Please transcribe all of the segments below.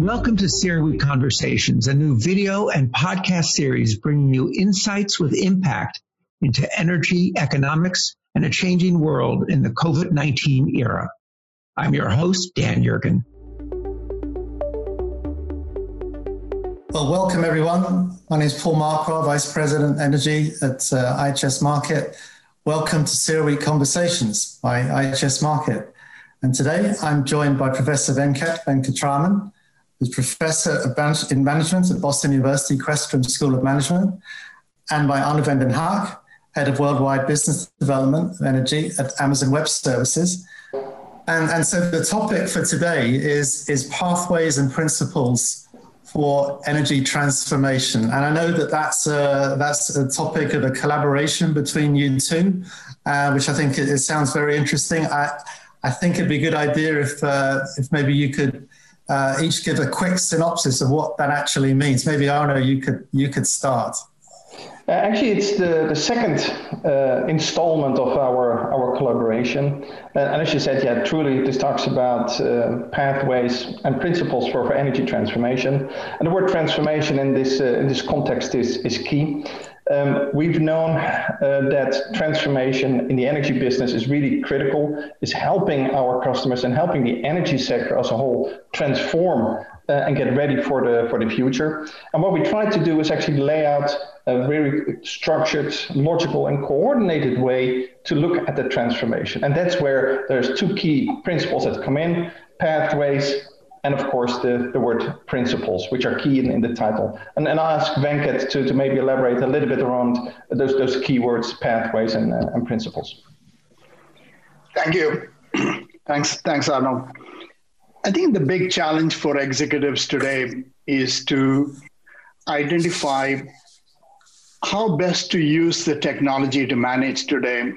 Welcome to CERAWeek Conversations, a new video and podcast series bringing you insights with impact into energy, economics, and a changing world in the COVID 19 era. I'm your host, Dan Yergin. Well, welcome everyone. My name is Paul Markov, Vice President Energy at uh, IHS Markit. Welcome to CERAWeek Conversations by IHS Markit. And today I'm joined by Professor Venkat Venkatraman, who's Professor in Management at Boston University Questrom School of Management, and by Arno van den Haak, Head of Worldwide Business Development Energy at Amazon Web Services. And, and so the topic for today is, is pathways and principles for energy transformation. And I know that that's a, that's a topic of a collaboration between you two, uh, which I think it, it, sounds very interesting. I, I think it'd be a good idea if, uh, if maybe you could uh, each give a quick synopsis of what that actually means. Maybe Arno, you could you could start. Uh, actually, it's the, the second uh, installment of our, our collaboration. Uh, and as you said, yeah, truly, this talks about uh, pathways and principles for, for energy transformation. And the word transformation in this, uh, in this context is, is key. Um, we've known uh, that transformation in the energy business is really critical, is helping our customers and helping the energy sector as a whole transform uh, and get ready for the for the future. And what we try to do is actually lay out a very structured, logical, and coordinated way to look at the transformation. And that's where there's two key principles that come in: pathways and of course the, the word principles, which are key in, in the title. And, and I'll ask Venkat to, to maybe elaborate a little bit around those, those keywords, pathways and, uh, and principles. Thank you. thanks, thanks, Arno. I think the big challenge for executives today is to identify how best to use the technology to manage today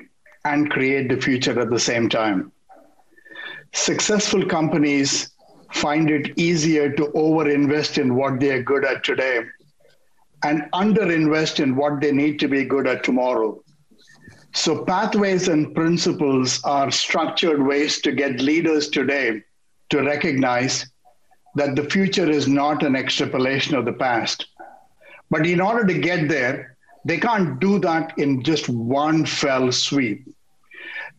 and create the future at the same time. Successful companies find it easier to overinvest in what they are good at today and underinvest in what they need to be good at tomorrow. So, pathways and principles are structured ways to get leaders today to recognize that the future is not an extrapolation of the past. But in order to get there, they can't do that in just one fell sweep.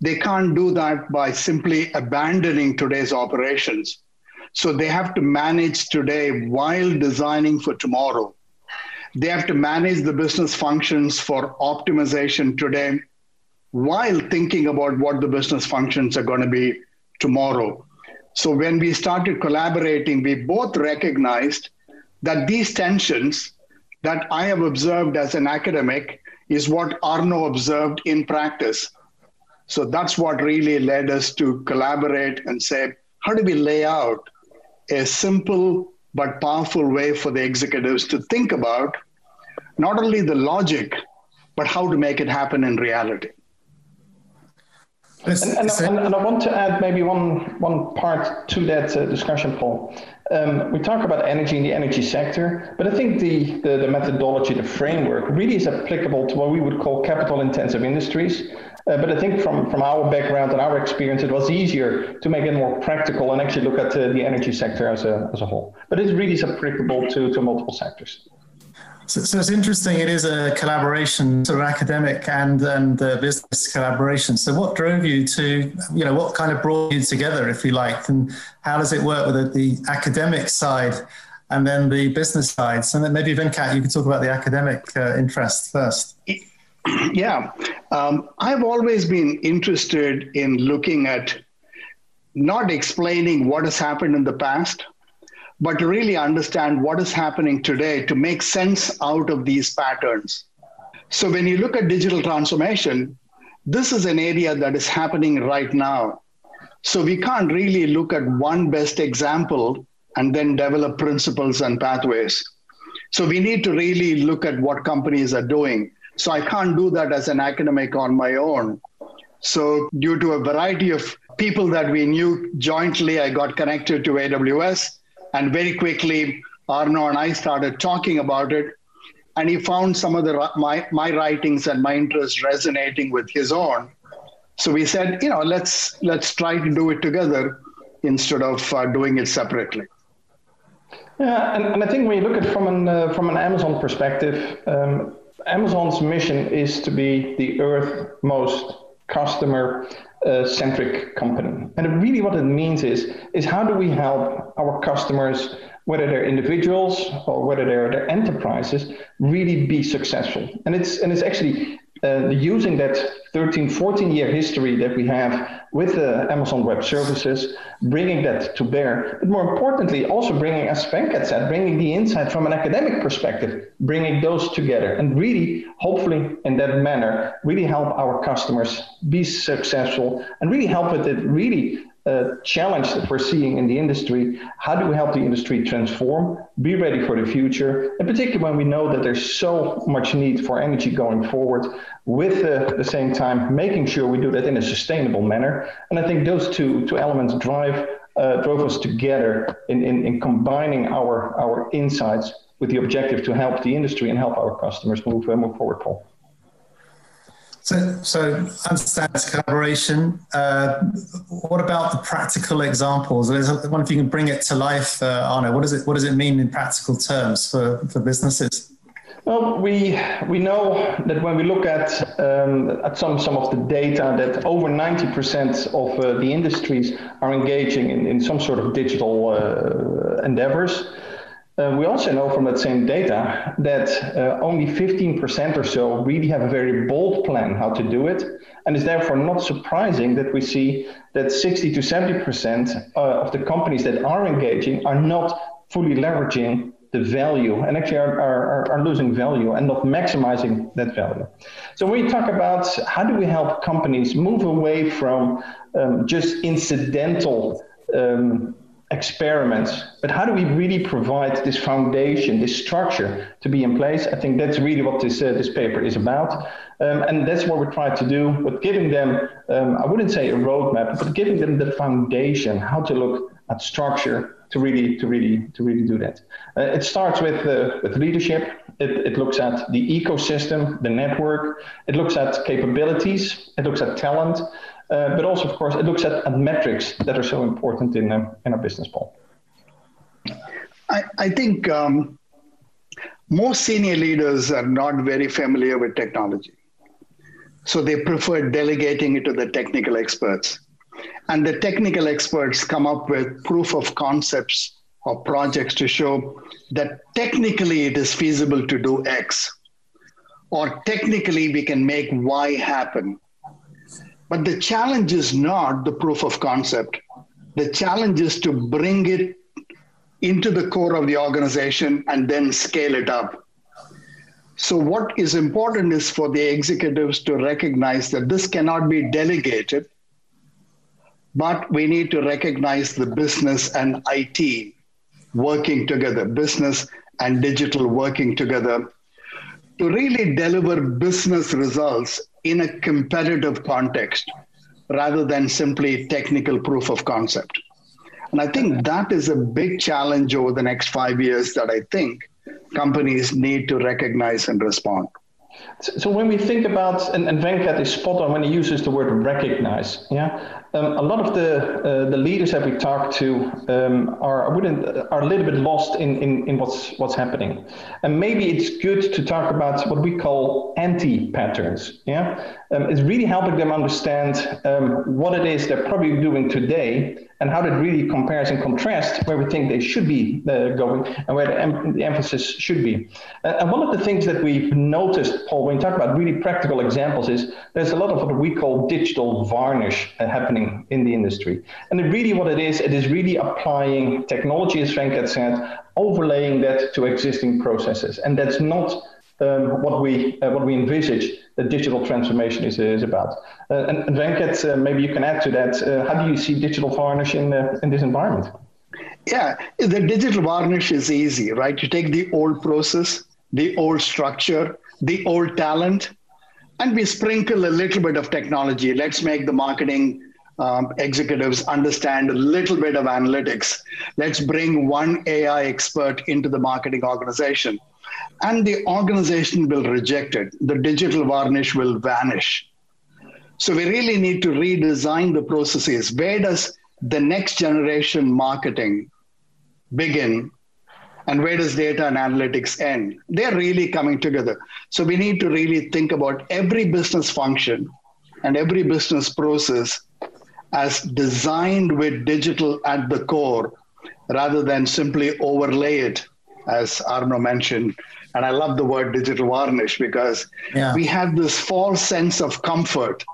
They can't do that by simply abandoning today's operations so they have to manage today while designing for tomorrow. They have to manage the business functions for optimization today while thinking about what the business functions are going to be tomorrow. So when we started collaborating, we both recognized that these tensions that I have observed as an academic is what Arno observed in practice. So that's what really led us to collaborate and say, how do we lay out a simple but powerful way for the executives to think about not only the logic, but how to make it happen in reality. And, and, and, and, I want to add maybe one, one part to that uh, discussion, Paul. Um, we talk about energy in the energy sector, but I think the, the, the, methodology, the framework, really is applicable to what we would call capital intensive industries. Uh, but I think from, from our background and our experience, it was easier to make it more practical and actually look at uh, the energy sector as a, as a whole. But it really is applicable to, to multiple sectors. So, so, it's interesting. It is a collaboration, sort of academic and and uh, business collaboration. So, what drove you to, you know, what kind of brought you together, if you like, and how does it work with the, the academic side and then the business side? So, then maybe Venkat, you could talk about the academic uh, interest first. Yeah, um, I've always been interested in looking at not explaining what has happened in the past, but to really understand what is happening today to make sense out of these patterns. So, when you look at digital transformation, this is an area that is happening right now. So, we can't really look at one best example and then develop principles and pathways. So, we need to really look at what companies are doing so I can't do that as an academic on my own. So, due to a variety of people that we knew jointly, I got connected to AWS. And very quickly, Arno and I started talking about it. And he found some of the, my, my writings and my interests resonating with his own. So we said, you know, let's let's try to do it together instead of uh, doing it separately. Yeah, and, and I think when you look at from an uh, from an Amazon perspective, um, Amazon's mission is to be the Earth most customer centric company. And really, what it means is is how do we help our customers, whether they're individuals or whether they're, they're enterprises, really be successful. And it's and it's actually uh, using that 13, 14 year history that we have with uh, Amazon Web Services, bringing that to bear, but more importantly, also bringing, as Venkat said, bringing the insight from an academic perspective, bringing those together, and really, hopefully, in that manner, really help our customers be successful and really help with it really challenge that we're seeing in the industry. How do we help the industry transform, be ready for the future, and particularly when we know that there's so much need for energy going forward, with uh, the same time making sure we do that in a sustainable manner. And I think those two, two elements drive uh, drove us together in, in, in combining our, our insights with the objective to help the industry and help our customers move, uh, move forward, Paul. So, so understand this collaboration. Uh, what about the practical examples? I wonder if you can bring it to life, uh, Arno. What does it What does it mean in practical terms for, for businesses? Well, we we know that when we look at um, at some some of the data, that over ninety percent of uh, the industries are engaging in, in some sort of digital uh, endeavors. Uh, we also know from that same data that uh, only 15% or so really have a very bold plan how to do it. And it's therefore not surprising that we see that 60 to 70% uh, of the companies that are engaging are not fully leveraging the value and actually are, are, are losing value and not maximizing that value. So when we talk about how do we help companies move away from um, just incidental um, experiments, but how do we really provide this foundation, this structure to be in place? I think that's really what this uh, this paper is about, um, and that's what we try to do. But giving them, um, I wouldn't say a roadmap, but giving them the foundation, how to look at structure to really to really to really do that. Uh, it starts with uh, with leadership. It, it looks at the ecosystem, the network. It looks at capabilities. It looks at talent. Uh, but also, of course, it looks at, at metrics that are so important in, uh, in our business, Paul. I, I think um, most senior leaders are not very familiar with technology. So they prefer delegating it to the technical experts. And the technical experts come up with proof of concepts or projects to show that technically it is feasible to do X, or technically we can make Y happen. But the challenge is not the proof of concept. The challenge is to bring it into the core of the organization and then scale it up. So, what is important is for the executives to recognize that this cannot be delegated, but we need to recognize the business and IT working together, business and digital working together to really deliver business results in a competitive context rather than simply technical proof of concept. And I think that is a big challenge over the next five years that I think companies need to recognize and respond. So when we think about, and, and Venkat is spot on when he uses the word recognize, yeah, um, a lot of the uh, the leaders that we talk to um, are wouldn't are a little bit lost in, in, in what's what's happening, and maybe it's good to talk about what we call anti patterns. Yeah, um, it's really helping them understand um, what it is they're probably doing today and how that really compares and contrasts where we think they should be uh, going and where the, em- the, emphasis should be. Uh, and one of the things that we've noticed, Paul, when you talk about really practical examples, is there's a lot of what we call digital varnish uh, happening in the industry. And really what it is, it is really applying technology, as Frank had said, overlaying that to existing processes. And that's not um, what we uh, what we envisage the digital transformation is, is about. Uh, and, and Venkat, uh, maybe you can add to that. Uh, how do you see digital varnish in uh, in this environment? Yeah, the digital varnish is easy, right? You take the old process, the old structure, the old talent, and we sprinkle a little bit of technology. Let's make the marketing um, executives understand a little bit of analytics. Let's bring one AI expert into the marketing organization and the organization will reject it. The digital varnish will vanish. So we really need to redesign the processes. Where does the next generation marketing begin and where does data and analytics end? They're really coming together. So we need to really think about every business function and every business process as designed with digital at the core rather than simply overlay it, as Arno mentioned. And I love the word digital varnish because yeah. we have this false sense of comfort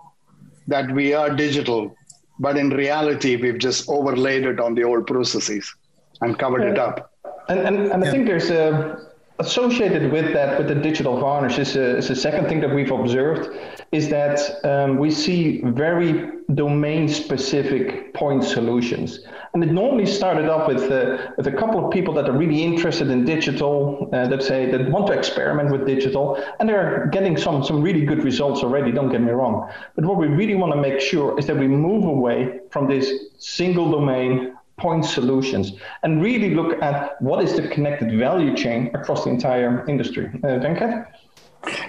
that we are digital, but in reality, we've just overlaid it on the old processes and covered yeah. it up. And, and, and I think there's a, associated with that, with the digital varnish, is a, is a second thing that we've observed, is that um, we see very domain-specific point solutions. And it normally started off with, uh, with a couple of people that are really interested in digital, uh, that say that want to experiment with digital, and they're getting some, some really good results already, don't get me wrong. But what we really want to make sure is that we move away from this single domain point solutions and really look at what is the connected value chain across the entire industry. Uh, Venkat?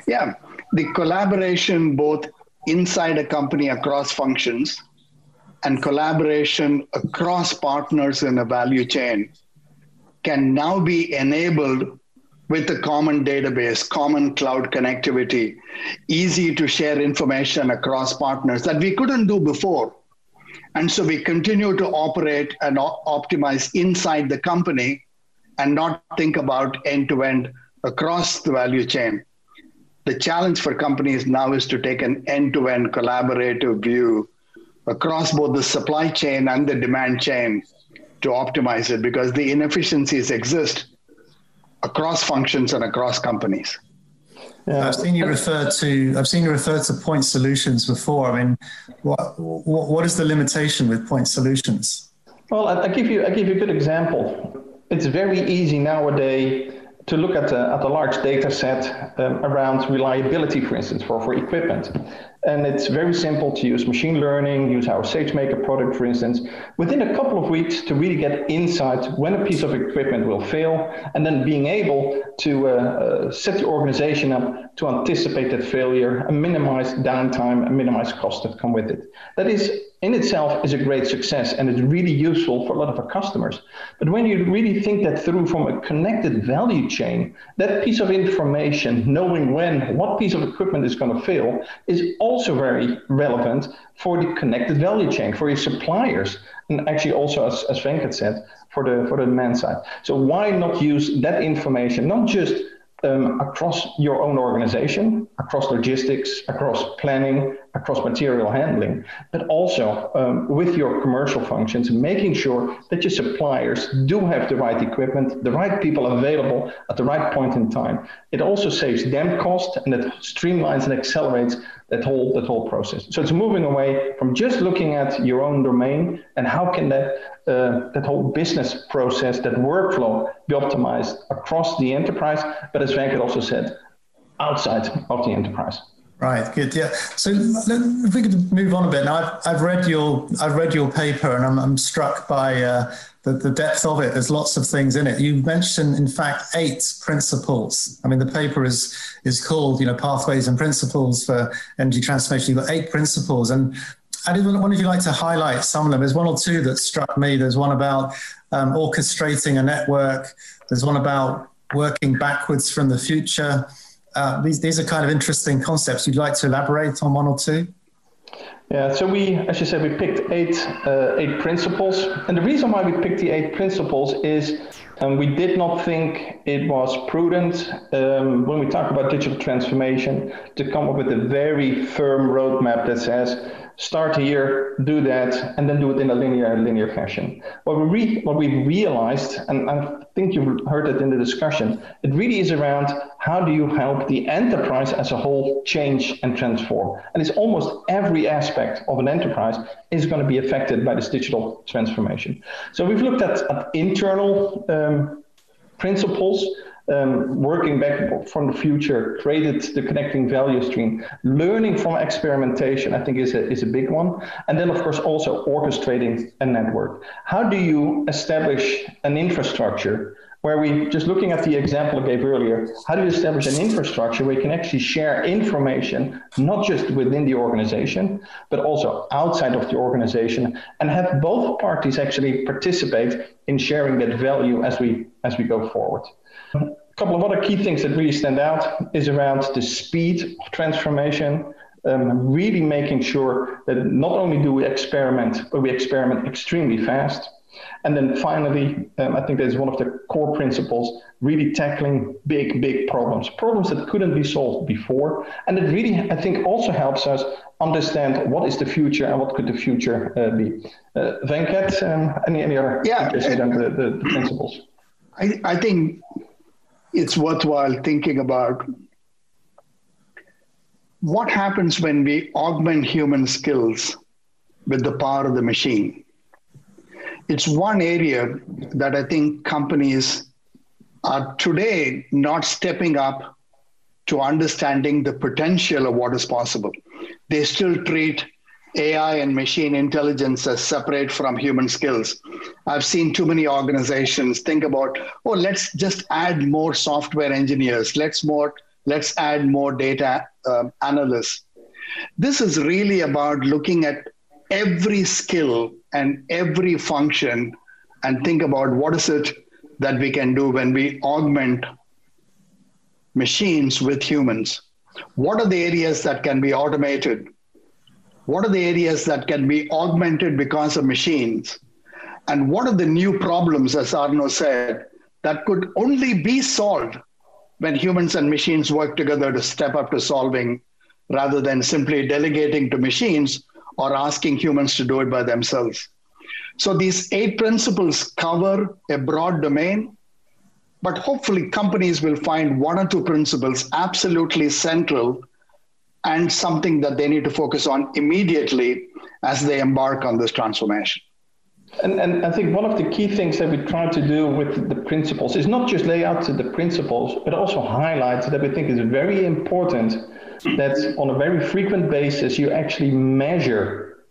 Yeah, the collaboration both inside a company across functions and collaboration across partners in a value chain can now be enabled with a common database, common cloud connectivity, easy to share information across partners that we couldn't do before. And so we continue to operate and optimize inside the company and not think about end to end across the value chain. The challenge for companies now is to take an end to end collaborative view across both the supply chain and the demand chain to optimize it because the inefficiencies exist across functions and across companies. Yeah. I've seen you refer to I've seen you refer to point solutions before. I mean, what what, what is the limitation with point solutions? Well, I, I give you I give you a good example. It's very easy nowadays to look at a, at a large data set um, around reliability, for instance, for, for equipment. And it's very simple to use machine learning, use our SageMaker product, for instance, within a couple of weeks to really get insight when a piece of equipment will fail, and then being able to uh, uh, set the organization up to anticipate that failure and minimize downtime and minimize costs that come with it. That is in itself is a great success and it's really useful for a lot of our customers. But when you really think that through from a connected value chain, that piece of information, knowing when what piece of equipment is going to fail, is also very relevant for the connected value chain, for your suppliers, and actually also, as, as Venkat said, for the for the demand side. So why not use that information, not just um, across your own organization, across logistics, across planning, across material handling, but also um, with your commercial functions, making sure that your suppliers do have the right equipment, the right people available at the right point in time. It also saves them cost and it streamlines and accelerates that whole that whole process. So it's moving away from just looking at your own domain and how can that uh, that whole business process, that workflow, be optimized across the enterprise, but as Venkat also said, outside of the enterprise. Right, good. Yeah. So if we could move on a bit. Now, I've, I've read your I've read your paper, and I'm, I'm struck by uh, the, the depth of it. There's lots of things in it. You mentioned, in fact, eight principles. I mean, the paper is is called, you know, pathways and principles for energy transformation. You've got eight principles, and I did wonder if you'd like to highlight some of them. There's one or two that struck me. There's one about um, orchestrating a network. There's one about working backwards from the future. Uh, these, these are kind of interesting concepts. You'd like to elaborate on one or two? Yeah, so we, as you said, we picked eight, uh, eight principles. And the reason why we picked the eight principles is um, we did not think it was prudent um, when we talk about digital transformation to come up with a very firm roadmap that says start here, do that, and then do it in a linear linear fashion. What we re- what we realized, and I think you've heard it in the discussion, it really is around how do you help the enterprise as a whole change and transform. And it's almost every aspect of an enterprise is going to be affected by this digital transformation. So we've looked at, at internal um, principles um, working back from the future, created the connecting value stream. Learning from experimentation, I think, is a, is a big one. And then, of course, also orchestrating a network. How do you establish an infrastructure where we just looking at the example I gave earlier, how do you establish an infrastructure where you can actually share information, not just within the organization, but also outside of the organization, and have both parties actually participate in sharing that value as we as we go forward. A couple of other key things that really stand out is around the speed of transformation. Um, really making sure that not only do we experiment, but we experiment extremely fast and then finally, um, I think that is one of the core principles, really tackling big, big problems, problems that couldn't be solved before. And it really, I think, also helps us understand what is the future and what could the future uh, be. Uh, Venkat, um, any, any other yeah, the, the, the principles? I, I think it's worthwhile thinking about what happens when we augment human skills with the power of the machine it's one area that I think companies are today not stepping up to understanding the potential of what is possible. They still treat AI and machine intelligence as separate from human skills. I've seen too many organizations think about, oh, let's just add more software engineers. Let's more, let's add more data um, analysts. This is really about looking at every skill and every function and think about what is it that we can do when we augment machines with humans. What are the areas that can be automated? What are the areas that can be augmented because of machines? And what are the new problems, as Arno said, that could only be solved when humans and machines work together to step up to solving rather than simply delegating to machines or asking humans to do it by themselves. So these eight principles cover a broad domain, but hopefully companies will find one or two principles absolutely central and something that they need to focus on immediately as they embark on this transformation. And, and I think one of the key things that we try to do with the principles is not just lay out the principles, but also highlight that we think is very important that on a very frequent basis you actually measure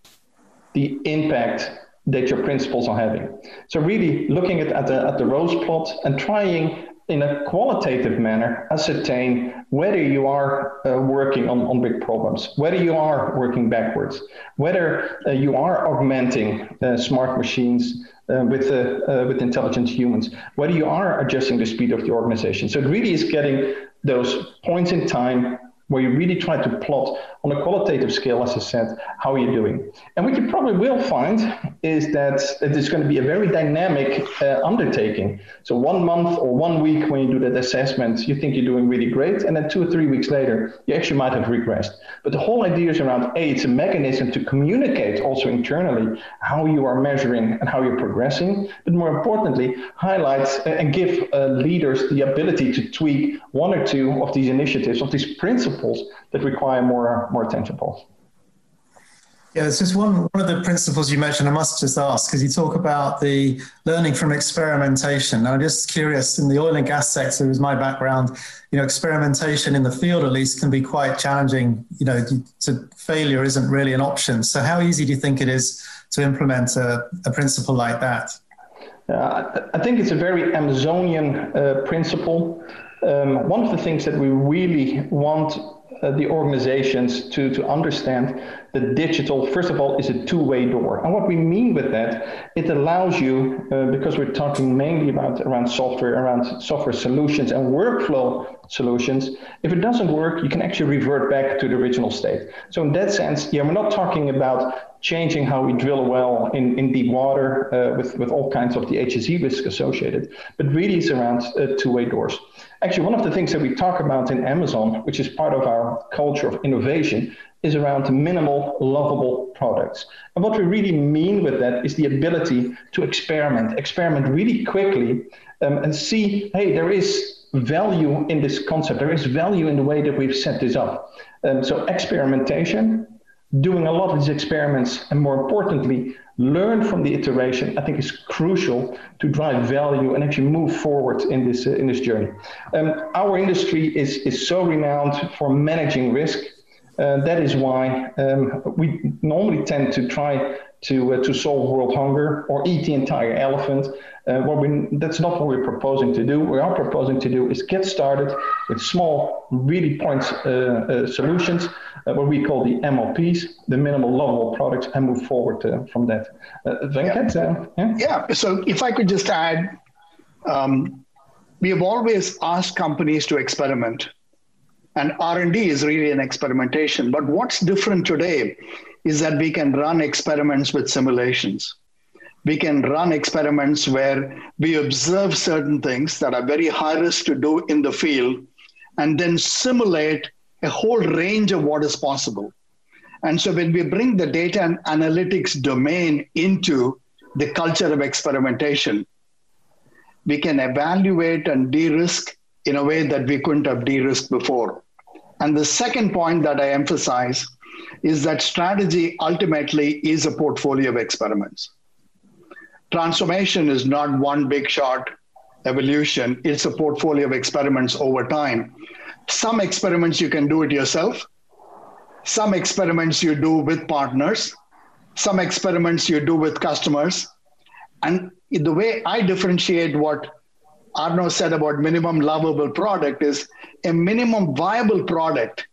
the impact that your principles are having. So really looking at, at, the, at the rose plot and trying in a qualitative manner ascertain whether you are uh, working on, on big problems, whether you are working backwards, whether uh, you are augmenting uh, smart machines uh, with, uh, uh, with intelligent humans, whether you are adjusting the speed of the organization. So it really is getting those points in time where you really try to plot on a qualitative scale, as I said, how you're doing. And what you probably will find is that it is going to be a very dynamic uh, undertaking. So one month or one week when you do that assessment, you think you're doing really great, and then two or three weeks later, you actually might have regressed. But the whole idea is around A, it's a mechanism to communicate also internally how you are measuring and how you're progressing, but more importantly, highlight uh, and give uh, leaders the ability to tweak one or two of these initiatives, of these principles that require more, more attention, Paul. Yeah, it's just one, one of the principles you mentioned. I must just ask because you talk about the learning from experimentation. I'm just curious in the oil and gas sector, is my background. You know, experimentation in the field at least can be quite challenging. You know, to failure isn't really an option. So, how easy do you think it is to implement a, a principle like that? Uh, I think it's a very Amazonian uh, principle. Um, one of the things that we really want uh, the organizations to, to understand that digital, first of all, is a two-way door. And what we mean with that, it allows you, uh, because we're talking mainly about around software, around software solutions and workflow solutions, if it doesn't work, you can actually revert back to the original state. So in that sense, yeah, we're not talking about changing how we drill a well in, in deep water uh, with, with all kinds of the HSE risk associated, but really it's around uh, two-way doors. Actually, one of the things that we talk about in Amazon, which is part of our culture of innovation, is around minimal, lovable products. And what we really mean with that is the ability to experiment, experiment really quickly um, and see, hey, there is value in this concept. There is value in the way that we've set this up. Um, so experimentation, doing a lot of these experiments, and more importantly, learn from the iteration, I think is crucial to drive value and actually move forward in this, uh, in this journey. Um, our industry is, is so renowned for managing risk. Uh, that is why um, we normally tend to try to uh, to solve world hunger or eat the entire elephant. Uh, what we that's not what we're proposing to do. What we are proposing to do is get started with small, really point uh, uh, solutions, uh, what we call the MLPs, the minimal lovable products, and move forward from that. Venkat, yeah. yeah. yeah. So if I could just add. Um, we have always asked companies to experiment and r&d is really an experimentation but what's different today is that we can run experiments with simulations we can run experiments where we observe certain things that are very high risk to do in the field and then simulate a whole range of what is possible and so when we bring the data and analytics domain into the culture of experimentation we can evaluate and de-risk in a way that we couldn't have de-risked before. And the second point that I emphasize is that strategy ultimately is a portfolio of experiments. Transformation is not one big shot evolution, it's a portfolio of experiments over time. Some experiments you can do it yourself, some experiments you do with partners, some experiments you do with customers. And the way I differentiate what Arno said about minimum lovable product is a minimum viable product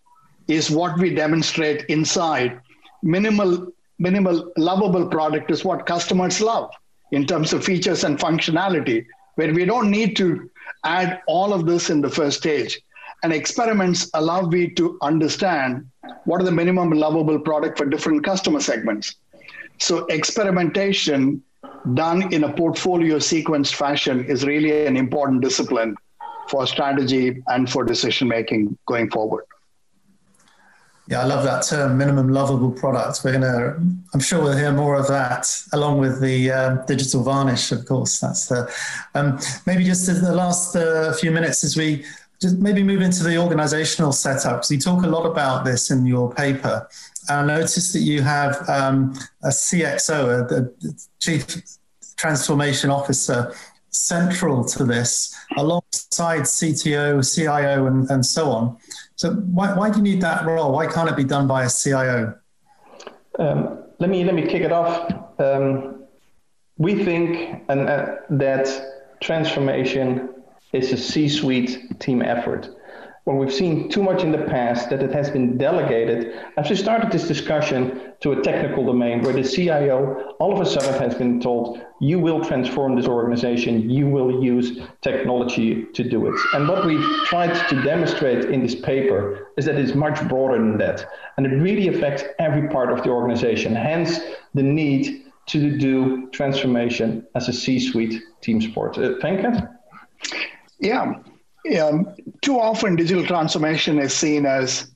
is what we demonstrate inside. Minimal minimal lovable product is what customers love in terms of features and functionality, where we don't need to add all of this in the first stage. And experiments allow me to understand what are the minimum lovable product for different customer segments. So experimentation done in a portfolio sequenced fashion is really an important discipline for strategy and for decision making going forward. Yeah, I love that term, minimum lovable product. We're gonna, I'm sure we'll hear more of that, along with the uh, digital varnish, of course. That's the, um, maybe just the last uh, few minutes as we just maybe move into the organizational setup. Because you talk a lot about this in your paper. I noticed that you have um, a CXO, a, a chief transformation officer, central to this, alongside CTO, CIO, and, and so on. So why, why do you need that role? Why can't it be done by a CIO? Um, let me let me kick it off. Um, we think and, uh, that transformation is a C-suite team effort where we've seen too much in the past that it has been delegated. As we started this discussion to a technical domain where the CIO all of a sudden has been told, you will transform this organization, you will use technology to do it. And what we've tried to demonstrate in this paper is that it's much broader than that. And it really affects every part of the organization, hence the need to do transformation as a C-suite team sport. Uh, Venkat? Yeah, too often digital transformation is seen as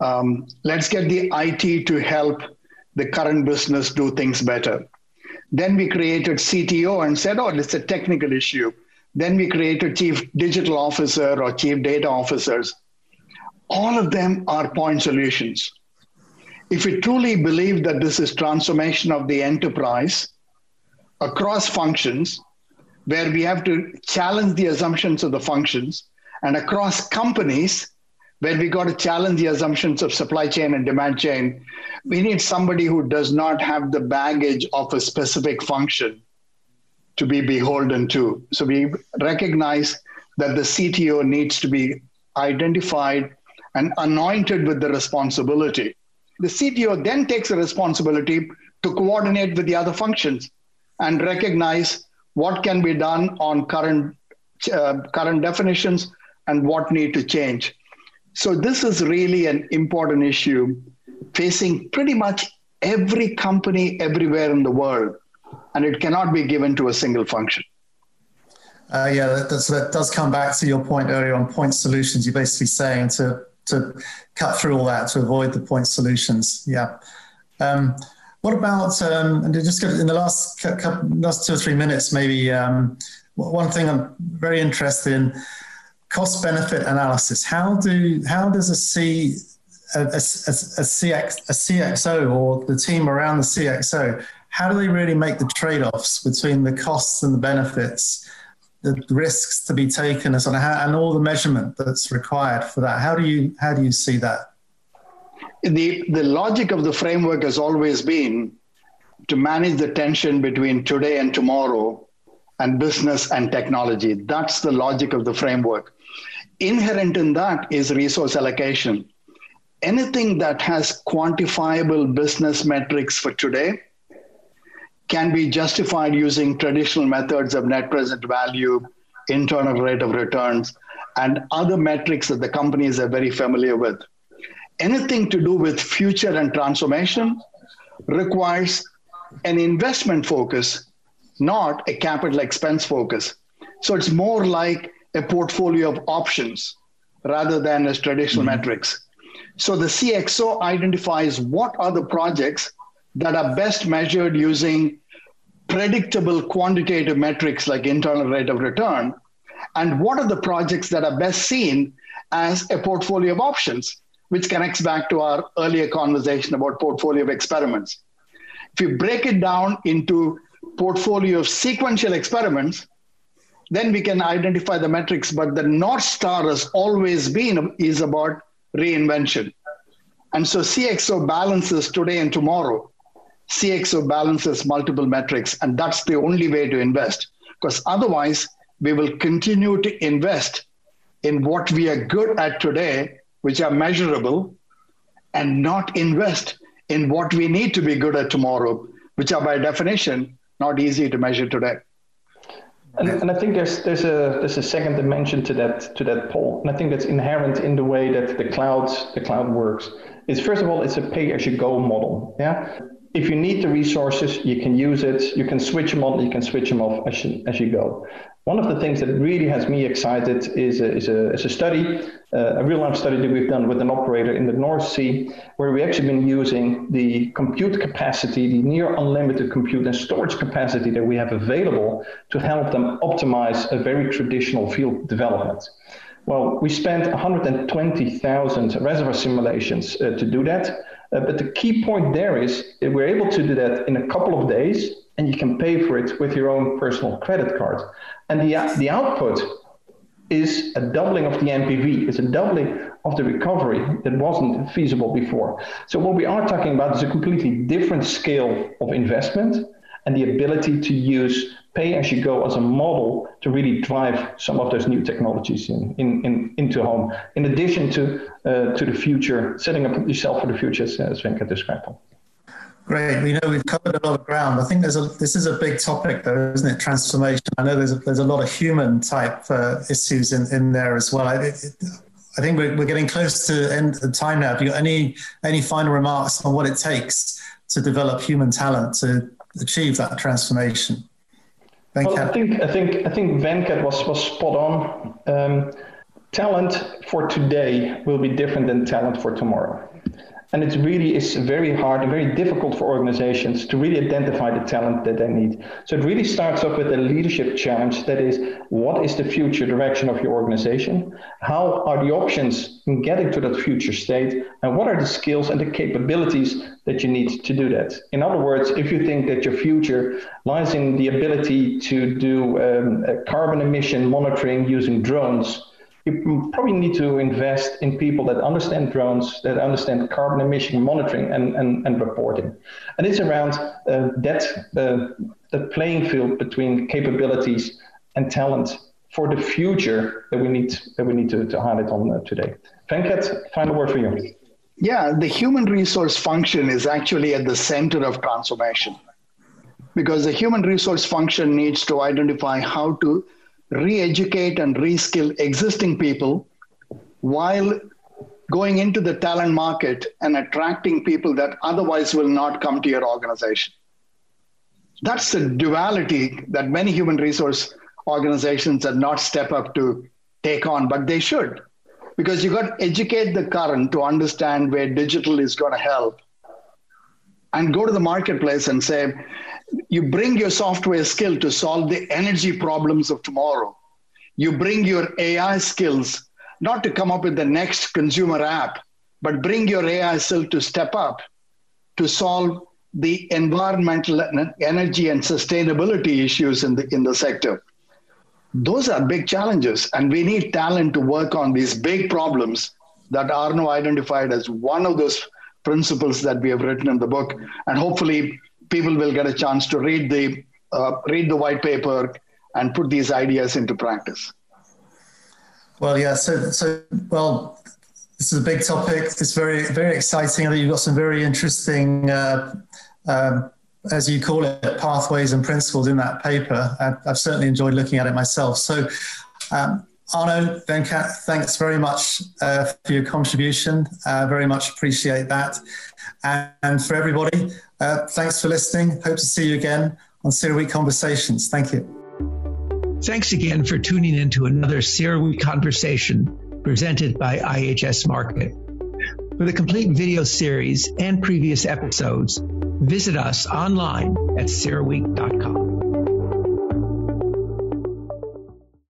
um, let's get the IT to help the current business do things better. Then we created CTO and said, oh, it's a technical issue. Then we created chief digital officer or chief data officers. All of them are point solutions. If we truly believe that this is transformation of the enterprise across functions, where we have to challenge the assumptions of the functions and across companies where we got to challenge the assumptions of supply chain and demand chain we need somebody who does not have the baggage of a specific function to be beholden to. So we recognize that the cto needs to be identified and anointed with the responsibility. The cto then takes the responsibility to coordinate with the other functions and recognize what can be done on current uh, current definitions and what need to change. So this is really an important issue facing pretty much every company everywhere in the world, and it cannot be given to a single function. Uh, yeah, that, that, does come back to your point earlier on point solutions. You're basically saying to to cut through all that to avoid the point solutions. Yeah. Um, what about um, and just in the last couple, last two or three minutes, maybe um, one thing I'm very interested in cost benefit analysis. How do how does a C a, a, a, CX, a CXO or the team around the CXO how do they really make the trade-offs between the costs and the benefits, the risks to be taken, and, how, and all the measurement that's required for that? How do you how do you see that? The the logic of the framework has always been to manage the tension between today and tomorrow and business and technology. That's the logic of the framework. Inherent in that is resource allocation. Anything that has quantifiable business metrics for today can be justified using traditional methods of net present value, internal rate of returns, and other metrics that the companies are very familiar with. Anything to do with future and transformation requires an investment focus, not a capital expense focus. So it's more like a portfolio of options rather than as traditional mm-hmm. metrics. So the CXO identifies what are the projects that are best measured using predictable quantitative metrics like internal rate of return, and what are the projects that are best seen as a portfolio of options, which connects back to our earlier conversation about portfolio of experiments. If you break it down into portfolio of sequential experiments, then we can identify the metrics. But the North Star has always been is about reinvention. And so CXO balances today and tomorrow. CXO balances multiple metrics, and that's the only way to invest. Because otherwise, we will continue to invest in what we are good at today, which are measurable, and not invest in what we need to be good at tomorrow, which are by definition not easy to measure today. And, and, I think there's there's a there's a second dimension to that to that Paul, and I think that's inherent in the way that the cloud the cloud works. Is first of all, it's a pay as you go model. Yeah, if you need the resources, you can use it. You can switch them on, you can switch them off as you, as you go. One of the things that really has me excited is a, is a, is a study, uh, a real life study that we've done with an operator in the North Sea, where we've actually been using the compute capacity, the near unlimited compute and storage capacity that we have available to help them optimize a very traditional field development. Well, we spent 120,000 reservoir simulations uh, to do that. Uh, but the key point there is we're able to do that in a couple of days and you can pay for it with your own personal credit card. And the, the output is a doubling of the NPV, it's a doubling of the recovery that wasn't feasible before. So, what we are talking about is a completely different scale of investment and the ability to use pay as you go as a model to really drive some of those new technologies in, in, in into home, in addition to, uh, to the future, setting up yourself for the future, as, Venkat described. Great. We know we've covered a lot of ground. I think there's a this is a big topic, though, isn't it? Transformation. I know there's a, there's a lot of human type uh, issues in, in there as well. I, it, I think we're, we're getting close to end the time now. Have you got any any final remarks on what it takes to develop human talent to achieve that transformation? Well, I think I think I think Venkat was was spot on. Um, talent for today will be different than talent for tomorrow. And it really is very hard and very difficult for organizations to really identify the talent that they need. So it really starts off with a leadership challenge that is, what is the future direction of your organization? How are the options in getting to that future state? And what are the skills and the capabilities that you need to do that? In other words, if you think that your future lies in the ability to do um, carbon emission monitoring using drones, you probably need to invest in people that understand drones, that understand carbon emission monitoring and, and, and reporting. And it's around uh, that uh, the playing field between capabilities and talent for the future that we need that we need to, to highlight on uh, today. Venkat, final word for you. Yeah, the human resource function is actually at the center of transformation because the human resource function needs to identify how to re-educate and reskill existing people while going into the talent market and attracting people that otherwise will not come to your organization. That's the duality that many human resource organizations have not step up to take on, but they should. Because you got to educate the current to understand where digital is going to help and go to the marketplace and say, you bring your software skill to solve the energy problems of tomorrow. You bring your AI skills not to come up with the next consumer app, but bring your AI skill to step up to solve the environmental energy and sustainability issues in the in the sector. Those are big challenges, and we need talent to work on these big problems that Arno identified as one of those principles that we have written in the book. And hopefully, people will get a chance to read the uh, read the white paper and put these ideas into practice. Well, yeah. So, so well, this is a big topic. It's very, very exciting. I think you've got some very interesting, uh, um, as you call it, pathways and principles in that paper. I've, I've certainly enjoyed looking at it myself. So, um, Arno, Venkat, thanks very much uh, for your contribution. Uh, very much appreciate that. And, for everybody, uh, thanks for listening. Hope to see you again on CERAWeek Conversations. Thank you. Thanks again for tuning in to another Week Conversation presented by IHS Markit. For the complete video series and previous episodes, visit us online at CERAWeek.com.